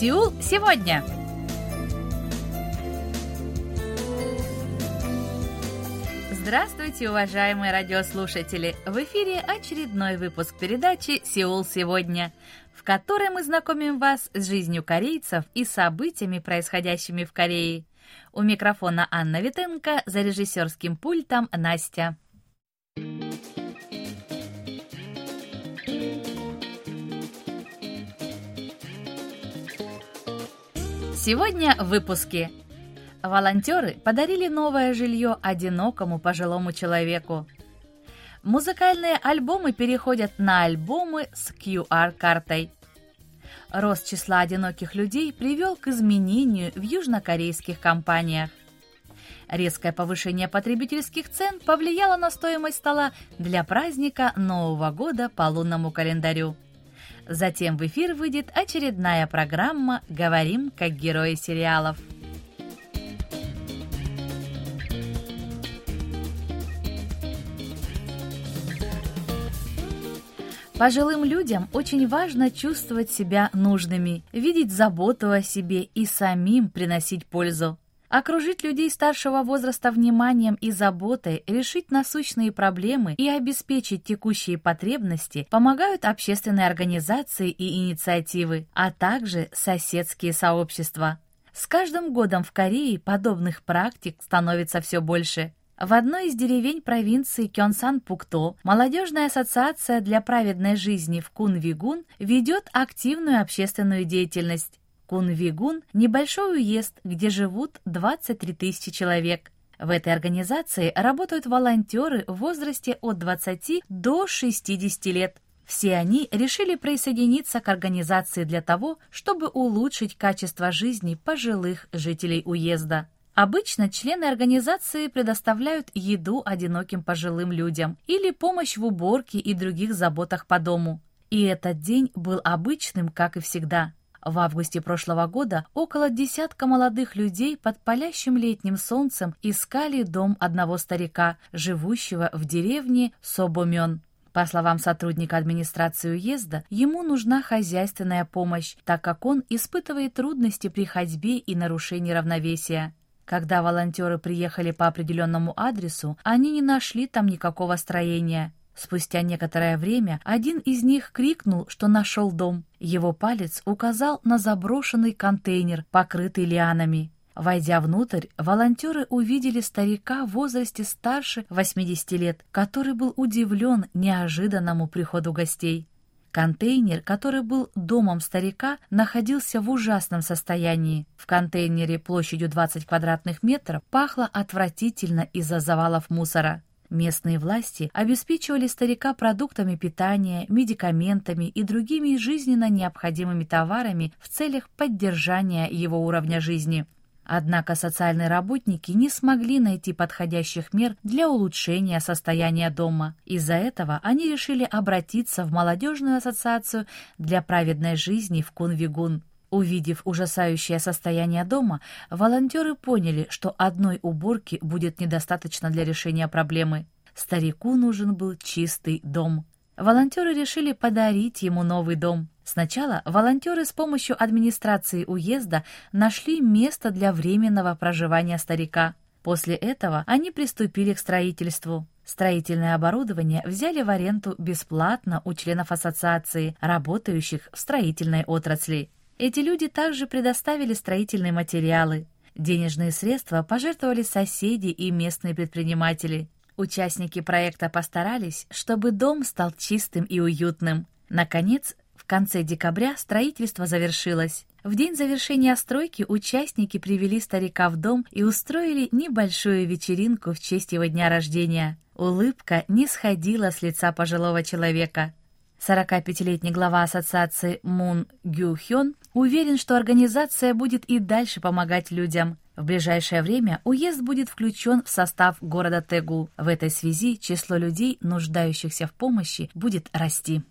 Сеул сегодня. Здравствуйте, уважаемые радиослушатели! В эфире очередной выпуск передачи «Сеул сегодня», в которой мы знакомим вас с жизнью корейцев и событиями, происходящими в Корее. У микрофона Анна Витенко, за режиссерским пультом Настя. Сегодня в выпуске. Волонтеры подарили новое жилье одинокому пожилому человеку. Музыкальные альбомы переходят на альбомы с QR-картой. Рост числа одиноких людей привел к изменению в южнокорейских компаниях. Резкое повышение потребительских цен повлияло на стоимость стола для праздника Нового года по лунному календарю. Затем в эфир выйдет очередная программа «Говорим как герои сериалов». Пожилым людям очень важно чувствовать себя нужными, видеть заботу о себе и самим приносить пользу. Окружить людей старшего возраста вниманием и заботой, решить насущные проблемы и обеспечить текущие потребности помогают общественные организации и инициативы, а также соседские сообщества. С каждым годом в Корее подобных практик становится все больше. В одной из деревень провинции Кёнсан-Пукто молодежная ассоциация для праведной жизни в Кунвигун ведет активную общественную деятельность. Кунвигун – небольшой уезд, где живут 23 тысячи человек. В этой организации работают волонтеры в возрасте от 20 до 60 лет. Все они решили присоединиться к организации для того, чтобы улучшить качество жизни пожилых жителей уезда. Обычно члены организации предоставляют еду одиноким пожилым людям или помощь в уборке и других заботах по дому. И этот день был обычным, как и всегда. В августе прошлого года около десятка молодых людей под палящим летним солнцем искали дом одного старика, живущего в деревне Собомён. По словам сотрудника администрации уезда, ему нужна хозяйственная помощь, так как он испытывает трудности при ходьбе и нарушении равновесия. Когда волонтеры приехали по определенному адресу, они не нашли там никакого строения. Спустя некоторое время один из них крикнул, что нашел дом. Его палец указал на заброшенный контейнер, покрытый лианами. Войдя внутрь, волонтеры увидели старика в возрасте старше 80 лет, который был удивлен неожиданному приходу гостей. Контейнер, который был домом старика, находился в ужасном состоянии. В контейнере площадью 20 квадратных метров пахло отвратительно из-за завалов мусора. Местные власти обеспечивали старика продуктами питания, медикаментами и другими жизненно необходимыми товарами в целях поддержания его уровня жизни. Однако социальные работники не смогли найти подходящих мер для улучшения состояния дома. Из-за этого они решили обратиться в молодежную ассоциацию для праведной жизни в Кунвигун. Увидев ужасающее состояние дома, волонтеры поняли, что одной уборки будет недостаточно для решения проблемы. Старику нужен был чистый дом. Волонтеры решили подарить ему новый дом. Сначала волонтеры с помощью администрации уезда нашли место для временного проживания старика. После этого они приступили к строительству. Строительное оборудование взяли в аренду бесплатно у членов ассоциации, работающих в строительной отрасли. Эти люди также предоставили строительные материалы. Денежные средства пожертвовали соседи и местные предприниматели. Участники проекта постарались, чтобы дом стал чистым и уютным. Наконец, в конце декабря строительство завершилось. В день завершения стройки участники привели старика в дом и устроили небольшую вечеринку в честь его дня рождения. Улыбка не сходила с лица пожилого человека. 45-летний глава ассоциации Мун Гю Хён уверен, что организация будет и дальше помогать людям. В ближайшее время уезд будет включен в состав города Тегу. В этой связи число людей, нуждающихся в помощи, будет расти.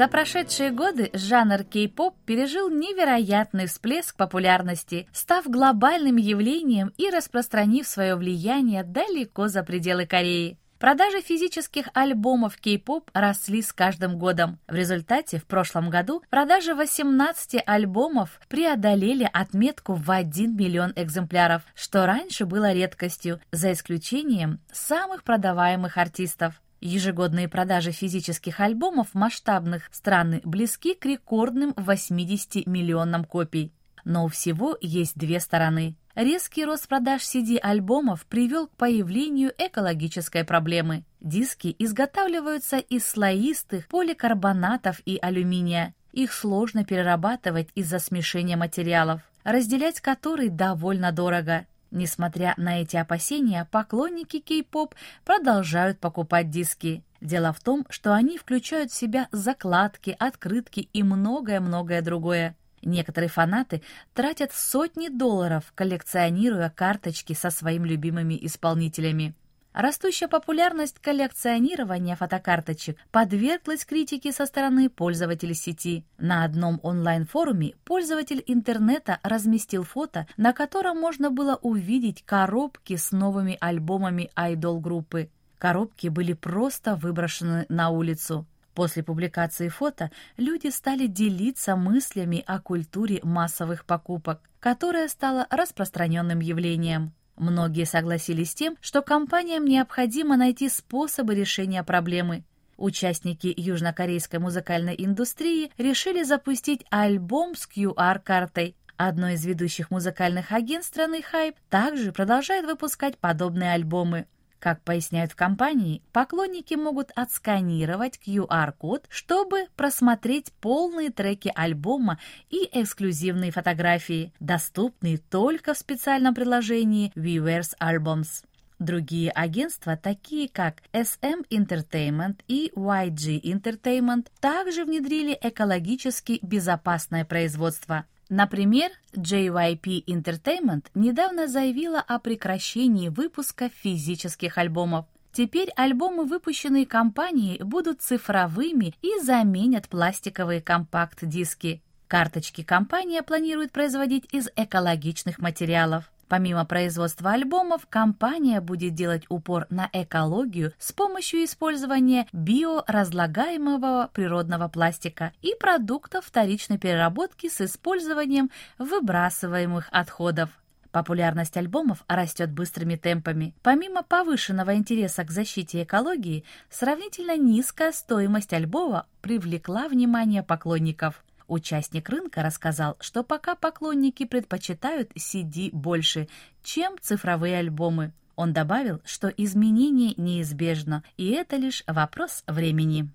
За прошедшие годы жанр кей-поп пережил невероятный всплеск популярности, став глобальным явлением и распространив свое влияние далеко за пределы Кореи. Продажи физических альбомов кей-поп росли с каждым годом. В результате в прошлом году продажи 18 альбомов преодолели отметку в 1 миллион экземпляров, что раньше было редкостью, за исключением самых продаваемых артистов. Ежегодные продажи физических альбомов масштабных стран близки к рекордным 80 миллионам копий. Но у всего есть две стороны. Резкий рост продаж CD-альбомов привел к появлению экологической проблемы. Диски изготавливаются из слоистых поликарбонатов и алюминия. Их сложно перерабатывать из-за смешения материалов, разделять который довольно дорого. Несмотря на эти опасения, поклонники кей-поп продолжают покупать диски. Дело в том, что они включают в себя закладки, открытки и многое-многое другое. Некоторые фанаты тратят сотни долларов, коллекционируя карточки со своими любимыми исполнителями. Растущая популярность коллекционирования фотокарточек подверглась критике со стороны пользователей сети. На одном онлайн-форуме пользователь интернета разместил фото, на котором можно было увидеть коробки с новыми альбомами айдол-группы. Коробки были просто выброшены на улицу. После публикации фото люди стали делиться мыслями о культуре массовых покупок, которая стала распространенным явлением. Многие согласились с тем, что компаниям необходимо найти способы решения проблемы. Участники южнокорейской музыкальной индустрии решили запустить альбом с QR-картой. Одно из ведущих музыкальных агентств страны Hype также продолжает выпускать подобные альбомы. Как поясняют в компании, поклонники могут отсканировать QR-код, чтобы просмотреть полные треки альбома и эксклюзивные фотографии, доступные только в специальном приложении Viewers Albums. Другие агентства, такие как SM Entertainment и YG Entertainment, также внедрили экологически безопасное производство. Например, JYP Entertainment недавно заявила о прекращении выпуска физических альбомов. Теперь альбомы, выпущенные компанией, будут цифровыми и заменят пластиковые компакт-диски. Карточки компания планирует производить из экологичных материалов. Помимо производства альбомов, компания будет делать упор на экологию с помощью использования биоразлагаемого природного пластика и продуктов вторичной переработки с использованием выбрасываемых отходов. Популярность альбомов растет быстрыми темпами. Помимо повышенного интереса к защите экологии, сравнительно низкая стоимость альбома привлекла внимание поклонников. Участник рынка рассказал, что пока поклонники предпочитают CD больше, чем цифровые альбомы. Он добавил, что изменение неизбежно, и это лишь вопрос времени.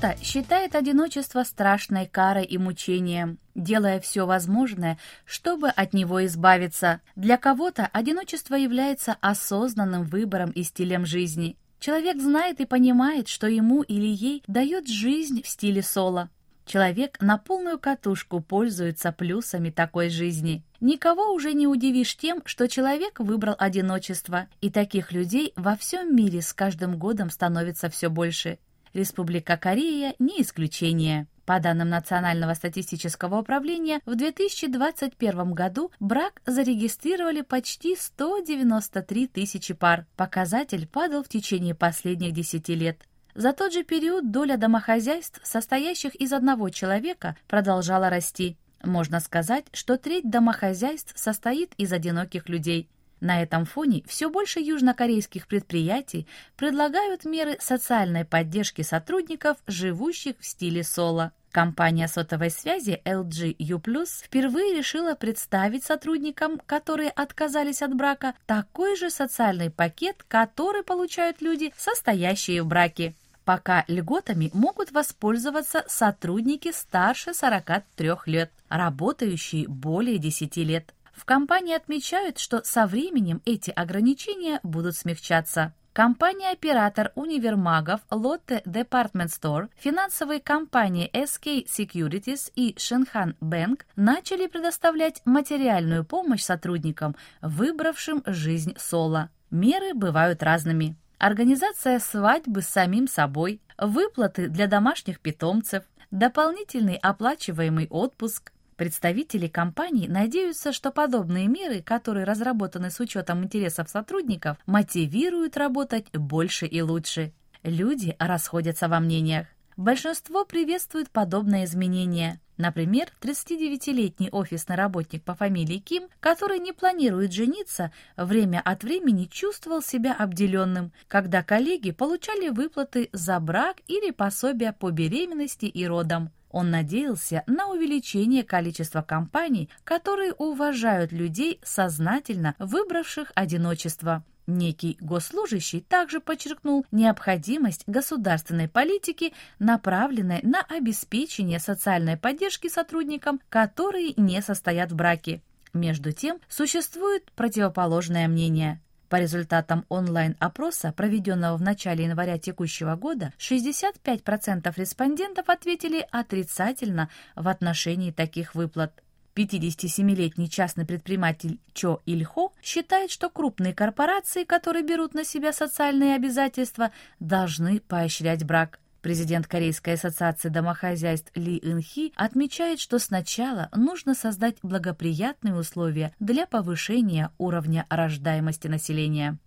Кто-то считает одиночество страшной карой и мучением, делая все возможное, чтобы от него избавиться. Для кого-то одиночество является осознанным выбором и стилем жизни. Человек знает и понимает, что ему или ей дает жизнь в стиле соло. Человек на полную катушку пользуется плюсами такой жизни. Никого уже не удивишь тем, что человек выбрал одиночество, и таких людей во всем мире с каждым годом становится все больше. Республика Корея не исключение. По данным Национального статистического управления, в 2021 году брак зарегистрировали почти 193 тысячи пар. Показатель падал в течение последних 10 лет. За тот же период доля домохозяйств, состоящих из одного человека, продолжала расти. Можно сказать, что треть домохозяйств состоит из одиноких людей. На этом фоне все больше южнокорейских предприятий предлагают меры социальной поддержки сотрудников, живущих в стиле соло. Компания сотовой связи LG U+, впервые решила представить сотрудникам, которые отказались от брака, такой же социальный пакет, который получают люди, состоящие в браке. Пока льготами могут воспользоваться сотрудники старше 43 лет, работающие более 10 лет. В компании отмечают, что со временем эти ограничения будут смягчаться. Компания-оператор универмагов Lotte Department Store, финансовые компании SK Securities и Shenhan Bank начали предоставлять материальную помощь сотрудникам, выбравшим жизнь соло. Меры бывают разными. Организация свадьбы с самим собой, выплаты для домашних питомцев, дополнительный оплачиваемый отпуск, Представители компаний надеются, что подобные меры, которые разработаны с учетом интересов сотрудников, мотивируют работать больше и лучше. Люди расходятся во мнениях. Большинство приветствует подобное изменение. Например, 39-летний офисный работник по фамилии Ким, который не планирует жениться, время от времени чувствовал себя обделенным, когда коллеги получали выплаты за брак или пособия по беременности и родам. Он надеялся на увеличение количества компаний, которые уважают людей, сознательно выбравших одиночество. Некий госслужащий также подчеркнул необходимость государственной политики, направленной на обеспечение социальной поддержки сотрудникам, которые не состоят в браке. Между тем, существует противоположное мнение. По результатам онлайн-опроса, проведенного в начале января текущего года, 65% респондентов ответили отрицательно в отношении таких выплат. 57-летний частный предприниматель Чо Ильхо считает, что крупные корпорации, которые берут на себя социальные обязательства, должны поощрять брак. Президент Корейской ассоциации домохозяйств Ли Инхи отмечает, что сначала нужно создать благоприятные условия для повышения уровня рождаемости населения.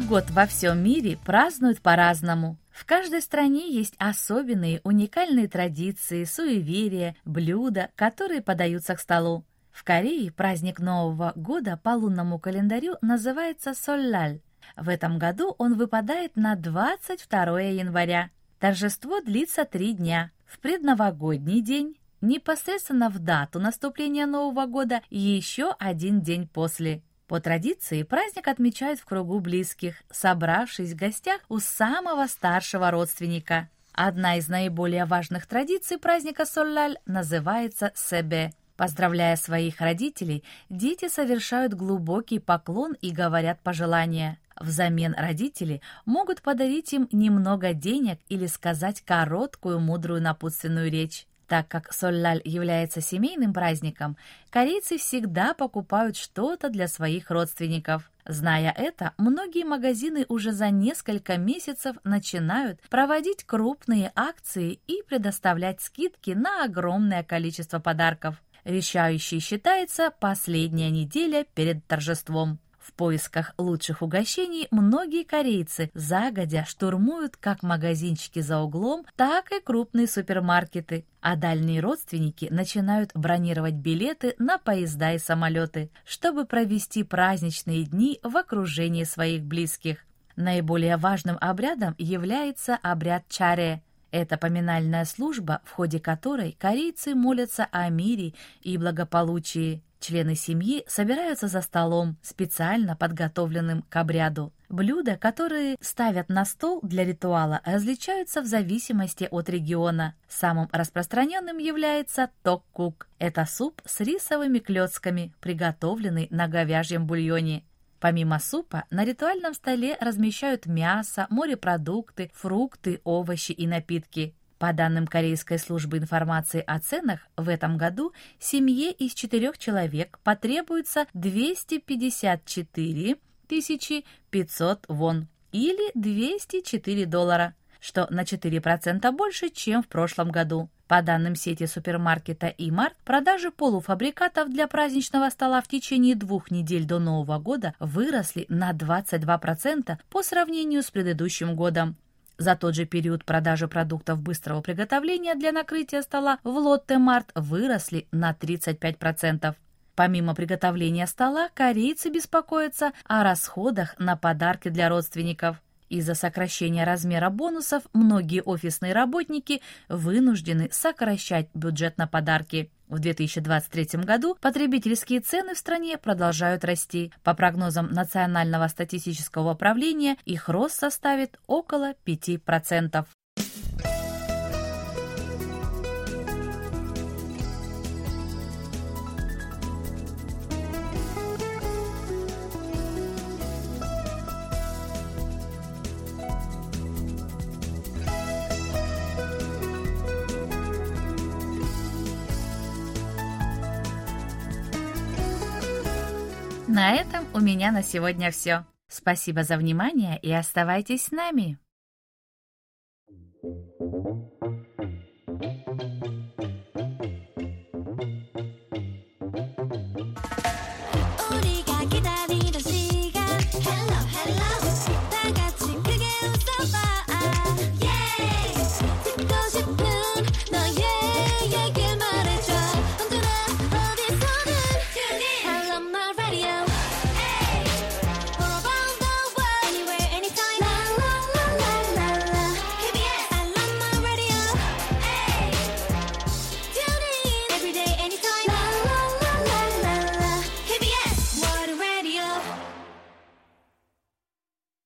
Новый год во всем мире празднуют по-разному. В каждой стране есть особенные, уникальные традиции, суеверия, блюда, которые подаются к столу. В Корее праздник Нового года по лунному календарю называется Соллаль. В этом году он выпадает на 22 января. Торжество длится три дня. В предновогодний день, непосредственно в дату наступления Нового года и еще один день после – по традиции праздник отмечают в кругу близких, собравшись в гостях у самого старшего родственника. Одна из наиболее важных традиций праздника Соллаль называется Себе. Поздравляя своих родителей, дети совершают глубокий поклон и говорят пожелания. Взамен родители могут подарить им немного денег или сказать короткую мудрую напутственную речь. Так как Соллаль является семейным праздником, корейцы всегда покупают что-то для своих родственников. Зная это, многие магазины уже за несколько месяцев начинают проводить крупные акции и предоставлять скидки на огромное количество подарков. Решающей считается последняя неделя перед торжеством. В поисках лучших угощений многие корейцы загодя штурмуют как магазинчики за углом, так и крупные супермаркеты, а дальние родственники начинают бронировать билеты на поезда и самолеты, чтобы провести праздничные дни в окружении своих близких. Наиболее важным обрядом является обряд чаре. Это поминальная служба, в ходе которой корейцы молятся о мире и благополучии. Члены семьи собираются за столом, специально подготовленным к обряду. Блюда, которые ставят на стол для ритуала, различаются в зависимости от региона. Самым распространенным является токкук. Это суп с рисовыми клетками, приготовленный на говяжьем бульоне. Помимо супа, на ритуальном столе размещают мясо, морепродукты, фрукты, овощи и напитки. По данным Корейской службы информации о ценах, в этом году семье из четырех человек потребуется 254 500 вон или 204 доллара, что на 4% больше, чем в прошлом году. По данным сети супермаркета «Имарт», продажи полуфабрикатов для праздничного стола в течение двух недель до Нового года выросли на 22% по сравнению с предыдущим годом. За тот же период продажи продуктов быстрого приготовления для накрытия стола в Лотте Март выросли на 35%. Помимо приготовления стола, корейцы беспокоятся о расходах на подарки для родственников. Из-за сокращения размера бонусов многие офисные работники вынуждены сокращать бюджет на подарки. В 2023 году потребительские цены в стране продолжают расти. По прогнозам Национального статистического управления, их рост составит около 5%. На этом у меня на сегодня все. Спасибо за внимание и оставайтесь с нами. Thank you.